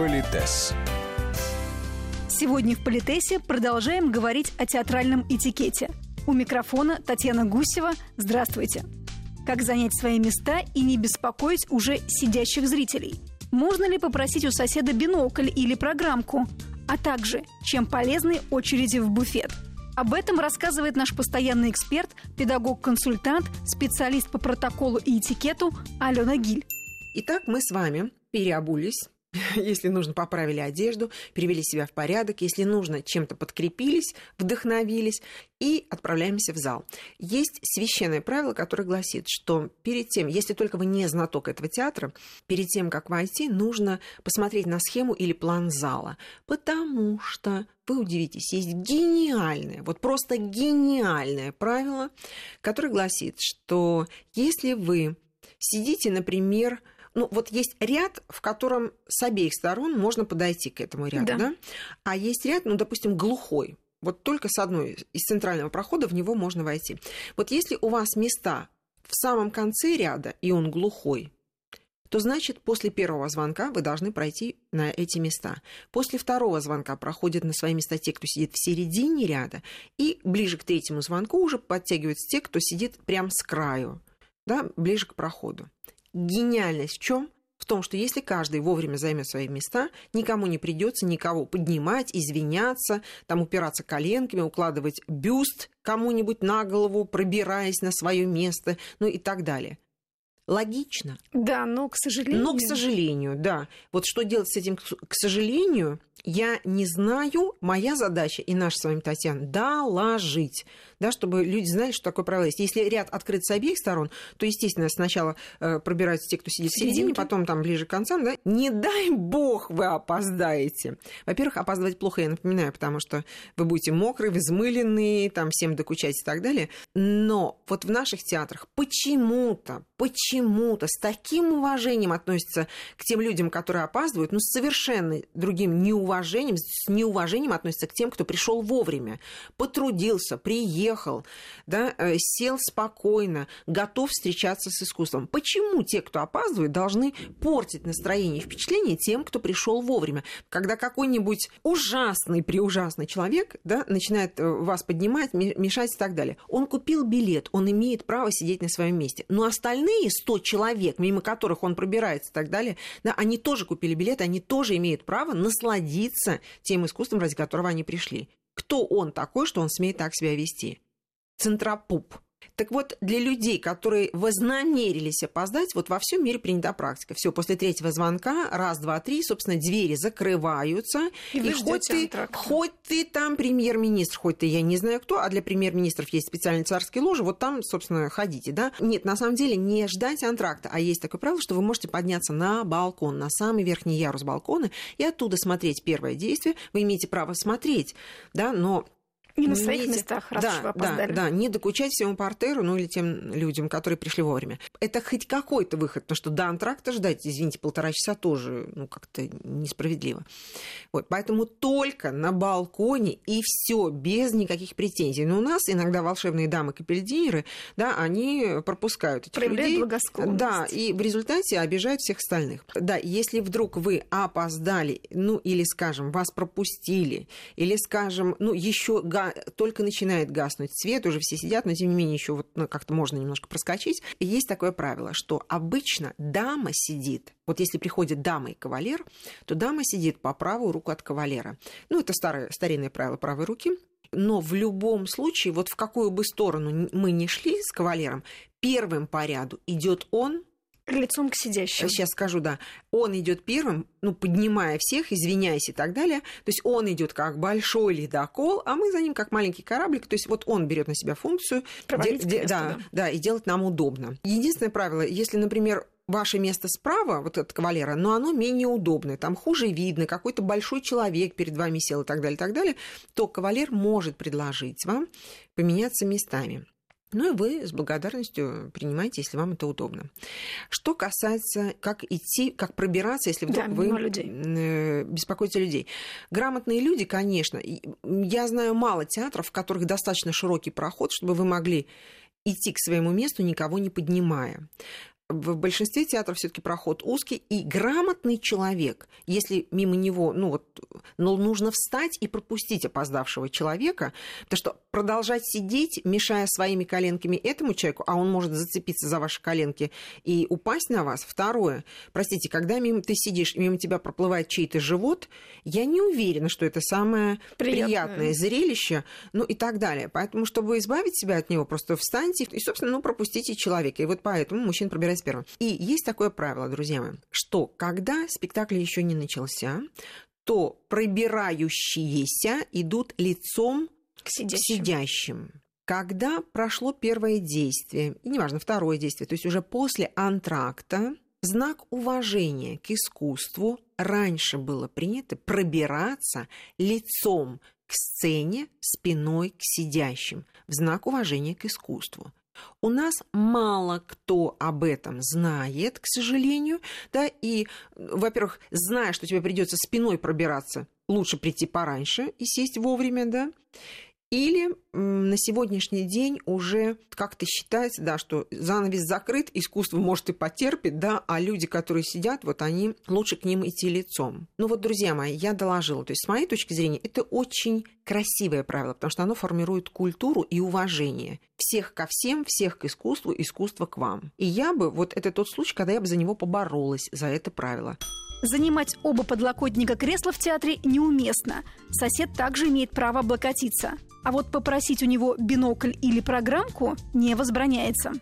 Политес. Сегодня в Политесе продолжаем говорить о театральном этикете. У микрофона Татьяна Гусева. Здравствуйте. Как занять свои места и не беспокоить уже сидящих зрителей? Можно ли попросить у соседа бинокль или программку? А также, чем полезны очереди в буфет? Об этом рассказывает наш постоянный эксперт, педагог-консультант, специалист по протоколу и этикету Алена Гиль. Итак, мы с вами переобулись, если нужно, поправили одежду, привели себя в порядок, если нужно, чем-то подкрепились, вдохновились и отправляемся в зал. Есть священное правило, которое гласит, что перед тем, если только вы не знаток этого театра, перед тем, как войти, нужно посмотреть на схему или план зала, потому что вы удивитесь, есть гениальное, вот просто гениальное правило, которое гласит, что если вы сидите, например, ну, вот есть ряд, в котором с обеих сторон можно подойти к этому ряду, да? да? А есть ряд, ну, допустим, глухой. Вот только с одной из центрального прохода в него можно войти. Вот если у вас места в самом конце ряда, и он глухой, то значит после первого звонка вы должны пройти на эти места. После второго звонка проходят на свои места те, кто сидит в середине ряда, и ближе к третьему звонку уже подтягиваются те, кто сидит прямо с краю, да, ближе к проходу гениальность в чем? В том, что если каждый вовремя займет свои места, никому не придется никого поднимать, извиняться, там упираться коленками, укладывать бюст кому-нибудь на голову, пробираясь на свое место, ну и так далее. Логично. Да, но к сожалению. Но к сожалению, да. Вот что делать с этим, к сожалению, я не знаю. Моя задача и наша с вами, Татьяна, доложить да, чтобы люди знали, что такое правило есть. Если ряд открыт с обеих сторон, то, естественно, сначала э, пробираются те, кто сидит в середине, потом там ближе к концам, да, не дай бог вы опоздаете. Во-первых, опаздывать плохо, я напоминаю, потому что вы будете мокрые, взмыленные, там всем докучать и так далее. Но вот в наших театрах почему-то, почему-то с таким уважением относятся к тем людям, которые опаздывают, ну, с совершенно другим неуважением, с неуважением относятся к тем, кто пришел вовремя, потрудился, приехал, приехал, да, э, сел спокойно, готов встречаться с искусством. Почему те, кто опаздывает, должны портить настроение и впечатление тем, кто пришел вовремя? Когда какой-нибудь ужасный, преужасный человек да, начинает э, вас поднимать, мешать и так далее. Он купил билет, он имеет право сидеть на своем месте. Но остальные 100 человек, мимо которых он пробирается и так далее, да, они тоже купили билет, они тоже имеют право насладиться тем искусством, ради которого они пришли. Кто он такой, что он смеет так себя вести? Центропуп. Так вот, для людей, которые вознамерились опоздать, вот во всем мире принята практика. Все, после третьего звонка, раз, два, три, собственно, двери закрываются. И, и хоть, ты, хоть ты там премьер-министр, хоть ты, я не знаю кто, а для премьер-министров есть специальные царские ложи, вот там, собственно, ходите, да? Нет, на самом деле не ждать антракта, а есть такое правило, что вы можете подняться на балкон, на самый верхний ярус балкона и оттуда смотреть первое действие. Вы имеете право смотреть, да, но не на своих Видите? местах, раз да, уж вы опоздали. Да, да, не докучать всему портеру, ну или тем людям, которые пришли вовремя. Это хоть какой-то выход, потому что до антракта ждать, извините, полтора часа тоже, ну, как-то несправедливо. Вот, поэтому только на балконе и все без никаких претензий. Но у нас иногда волшебные дамы капельдинеры, да, они пропускают этих Проявляют людей. благосклонность. Да, и в результате обижают всех остальных. Да, если вдруг вы опоздали, ну или, скажем, вас пропустили, или, скажем, ну еще только начинает гаснуть свет, уже все сидят, но тем не менее еще вот ну, как-то можно немножко проскочить. И есть такое правило, что обычно дама сидит, вот если приходит дама и кавалер, то дама сидит по правую руку от кавалера. Ну, это старое, старинное правило правой руки. Но в любом случае, вот в какую бы сторону мы ни шли с кавалером, первым по ряду идет он, лицом к сидящим. Сейчас скажу, да. Он идет первым, ну, поднимая всех, извиняясь и так далее. То есть он идет как большой ледокол, а мы за ним как маленький кораблик. То есть вот он берет на себя функцию, де- де- да, да, и делать нам удобно. Единственное правило, если, например, ваше место справа, вот от кавалера, но оно менее удобное, там хуже видно, какой-то большой человек перед вами сел и так далее, и так далее, то кавалер может предложить вам поменяться местами. Ну и вы с благодарностью принимаете, если вам это удобно. Что касается, как идти, как пробираться, если вдруг да, вы людей. Э, беспокоите людей. Грамотные люди, конечно. Я знаю мало театров, в которых достаточно широкий проход, чтобы вы могли идти к своему месту, никого не поднимая. В большинстве театров все-таки проход узкий, и грамотный человек, если мимо него, ну вот, ну, нужно встать и пропустить опоздавшего человека, потому что продолжать сидеть, мешая своими коленками этому человеку, а он может зацепиться за ваши коленки и упасть на вас. Второе, простите, когда мимо ты сидишь, мимо тебя проплывает чей-то живот, я не уверена, что это самое приятное, приятное зрелище, ну и так далее. Поэтому, чтобы избавить себя от него, просто встаньте и, собственно, ну, пропустите человека. И вот поэтому мужчина пробирается первым. И есть такое правило, друзья мои, что когда спектакль еще не начался, то пробирающиеся идут лицом к сидящим. К сидящим. Когда прошло первое действие, и неважно, второе действие, то есть уже после антракта, знак уважения к искусству раньше было принято пробираться лицом к сцене, спиной к сидящим, в знак уважения к искусству. У нас мало кто об этом знает, к сожалению, да, и, во-первых, зная, что тебе придется спиной пробираться, лучше прийти пораньше и сесть вовремя, да, или на сегодняшний день уже как-то считается, да, что занавес закрыт, искусство может и потерпит, да, а люди, которые сидят, вот они, лучше к ним идти лицом. Ну вот, друзья мои, я доложила. То есть, с моей точки зрения, это очень красивое правило, потому что оно формирует культуру и уважение. Всех ко всем, всех к искусству, искусство к вам. И я бы, вот это тот случай, когда я бы за него поборолась, за это правило. Занимать оба подлокотника кресла в театре неуместно. Сосед также имеет право облокотиться. А вот попросить у него бинокль или программку не возбраняется.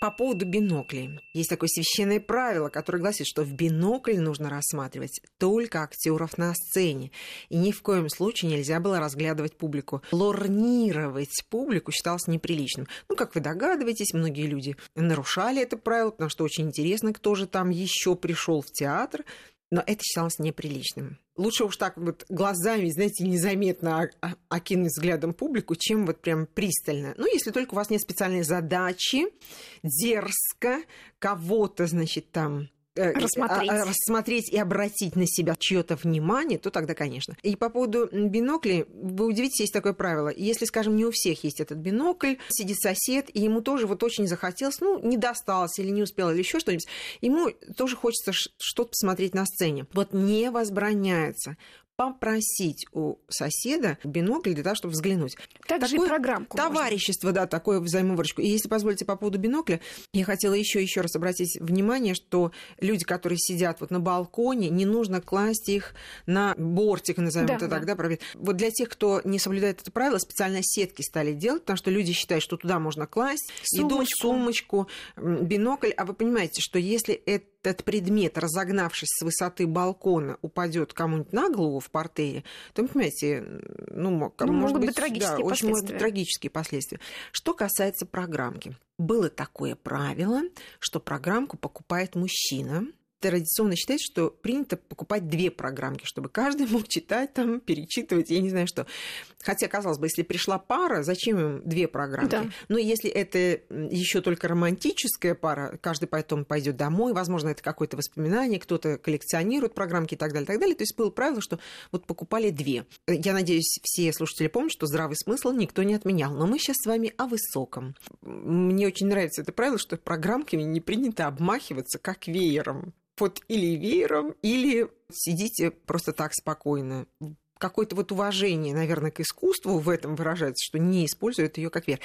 По поводу биноклей. Есть такое священное правило, которое гласит, что в бинокль нужно рассматривать только актеров на сцене. И ни в коем случае нельзя было разглядывать публику. Лорнировать публику считалось неприличным. Ну, как вы догадываетесь, многие люди нарушали это правило, потому что очень интересно, кто же там еще пришел в театр. Но это считалось неприличным. Лучше уж так вот глазами, знаете, незаметно окинуть взглядом публику, чем вот прям пристально. Ну, если только у вас нет специальной задачи, дерзко кого-то, значит, там рассмотреть. А, рассмотреть и обратить на себя чье-то внимание, то тогда, конечно. И по поводу биноклей, вы удивитесь, есть такое правило. Если, скажем, не у всех есть этот бинокль, сидит сосед, и ему тоже вот очень захотелось, ну, не досталось или не успел, или еще что-нибудь, ему тоже хочется что-то посмотреть на сцене. Вот не возбраняется попросить у соседа бинокль для того, чтобы взглянуть. Также такое и программку. Товарищество, можно. да, такое взаимовыручку. И если позволите по поводу бинокля, я хотела еще еще раз обратить внимание, что люди, которые сидят вот на балконе, не нужно класть их на бортик, назовем да, это да. так, да, Вот для тех, кто не соблюдает это правило, специально сетки стали делать, потому что люди считают, что туда можно класть сумочку. еду, сумочку, бинокль. А вы понимаете, что если это этот предмет, разогнавшись с высоты балкона, упадет кому-нибудь на голову в портере, то, понимаете, ну, ну может могут быть, быть трагические да, очень может быть трагические последствия. Что касается программки. Было такое правило, что программку покупает мужчина, традиционно считается, что принято покупать две программки, чтобы каждый мог читать, там, перечитывать, я не знаю что. Хотя, казалось бы, если пришла пара, зачем им две программки? Да. Но если это еще только романтическая пара, каждый потом пойдет домой, возможно, это какое-то воспоминание, кто-то коллекционирует программки и так далее, и так далее. То есть было правило, что вот покупали две. Я надеюсь, все слушатели помнят, что здравый смысл никто не отменял. Но мы сейчас с вами о высоком. Мне очень нравится это правило, что программками не принято обмахиваться как веером вот или веером, или сидите просто так спокойно. Какое-то вот уважение, наверное, к искусству в этом выражается, что не используют ее как веер.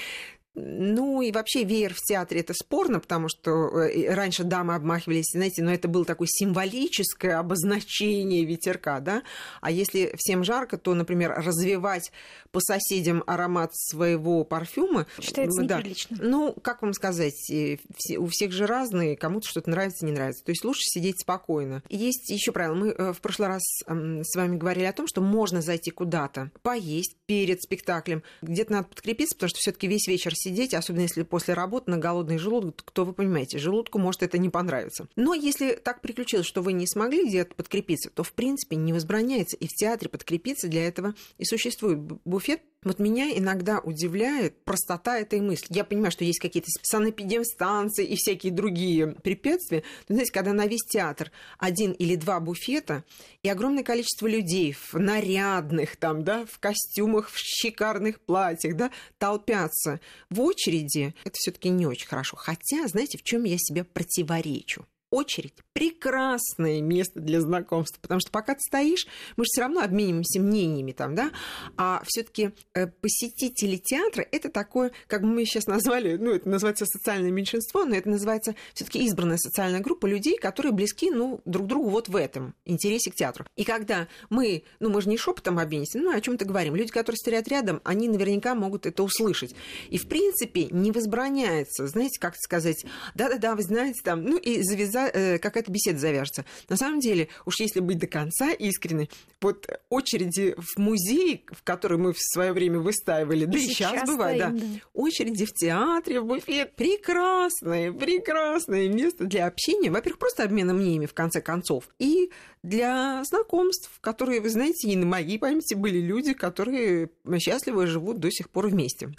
Ну и вообще веер в театре это спорно, потому что э, раньше дамы обмахивались, знаете, но это было такое символическое обозначение ветерка, да. А если всем жарко, то, например, развивать по соседям аромат своего парфюма... Считается да, неприлично. Ну, как вам сказать, э, у всех же разные, кому-то что-то нравится, не нравится. То есть лучше сидеть спокойно. Есть еще правило. Мы э, в прошлый раз с вами говорили о том, что можно зайти куда-то, поесть перед спектаклем. Где-то надо подкрепиться, потому что все таки весь вечер сидеть, особенно если после работы на голодный желудок, кто вы понимаете, желудку может это не понравиться. Но если так приключилось, что вы не смогли где-то подкрепиться, то в принципе не возбраняется и в театре подкрепиться для этого и существует буфет Вот меня иногда удивляет простота этой мысли. Я понимаю, что есть какие-то санэпидемстанции и всякие другие препятствия. Но, знаете, когда на весь театр один или два буфета и огромное количество людей в нарядных там, да, в костюмах, в шикарных платьях, да, толпятся в очереди, это все таки не очень хорошо. Хотя, знаете, в чем я себе противоречу? Очередь прекрасное место для знакомства, потому что пока ты стоишь, мы же все равно обмениваемся мнениями там, да, а все-таки э, посетители театра это такое, как мы сейчас назвали, ну, это называется социальное меньшинство, но это называется все-таки избранная социальная группа людей, которые близки, ну, друг другу вот в этом интересе к театру. И когда мы, ну, мы же не шепотом обменимся, ну, о чем-то говорим. Люди, которые стоят рядом, они наверняка могут это услышать. И, в принципе, не возбраняется, знаете, как сказать, да-да-да, вы знаете, там, ну, и завязать, э, какая-то беседа завяжется. На самом деле, уж если быть до конца искренне, вот очереди в музее, в который мы в свое время выстаивали, да и сейчас, сейчас бывает, да, да, очереди в театре, в буфет, прекрасное, прекрасное место для общения. Во-первых, просто обмена мнениями, в конце концов, и для знакомств, которые, вы знаете, и на моей памяти были люди, которые счастливо живут до сих пор вместе.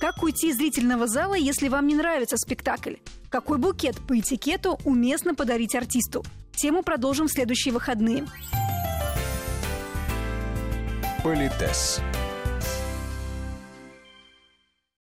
Как уйти из зрительного зала, если вам не нравится спектакль? Какой букет по этикету уместно подарить артисту? Тему продолжим в следующие выходные. Политес.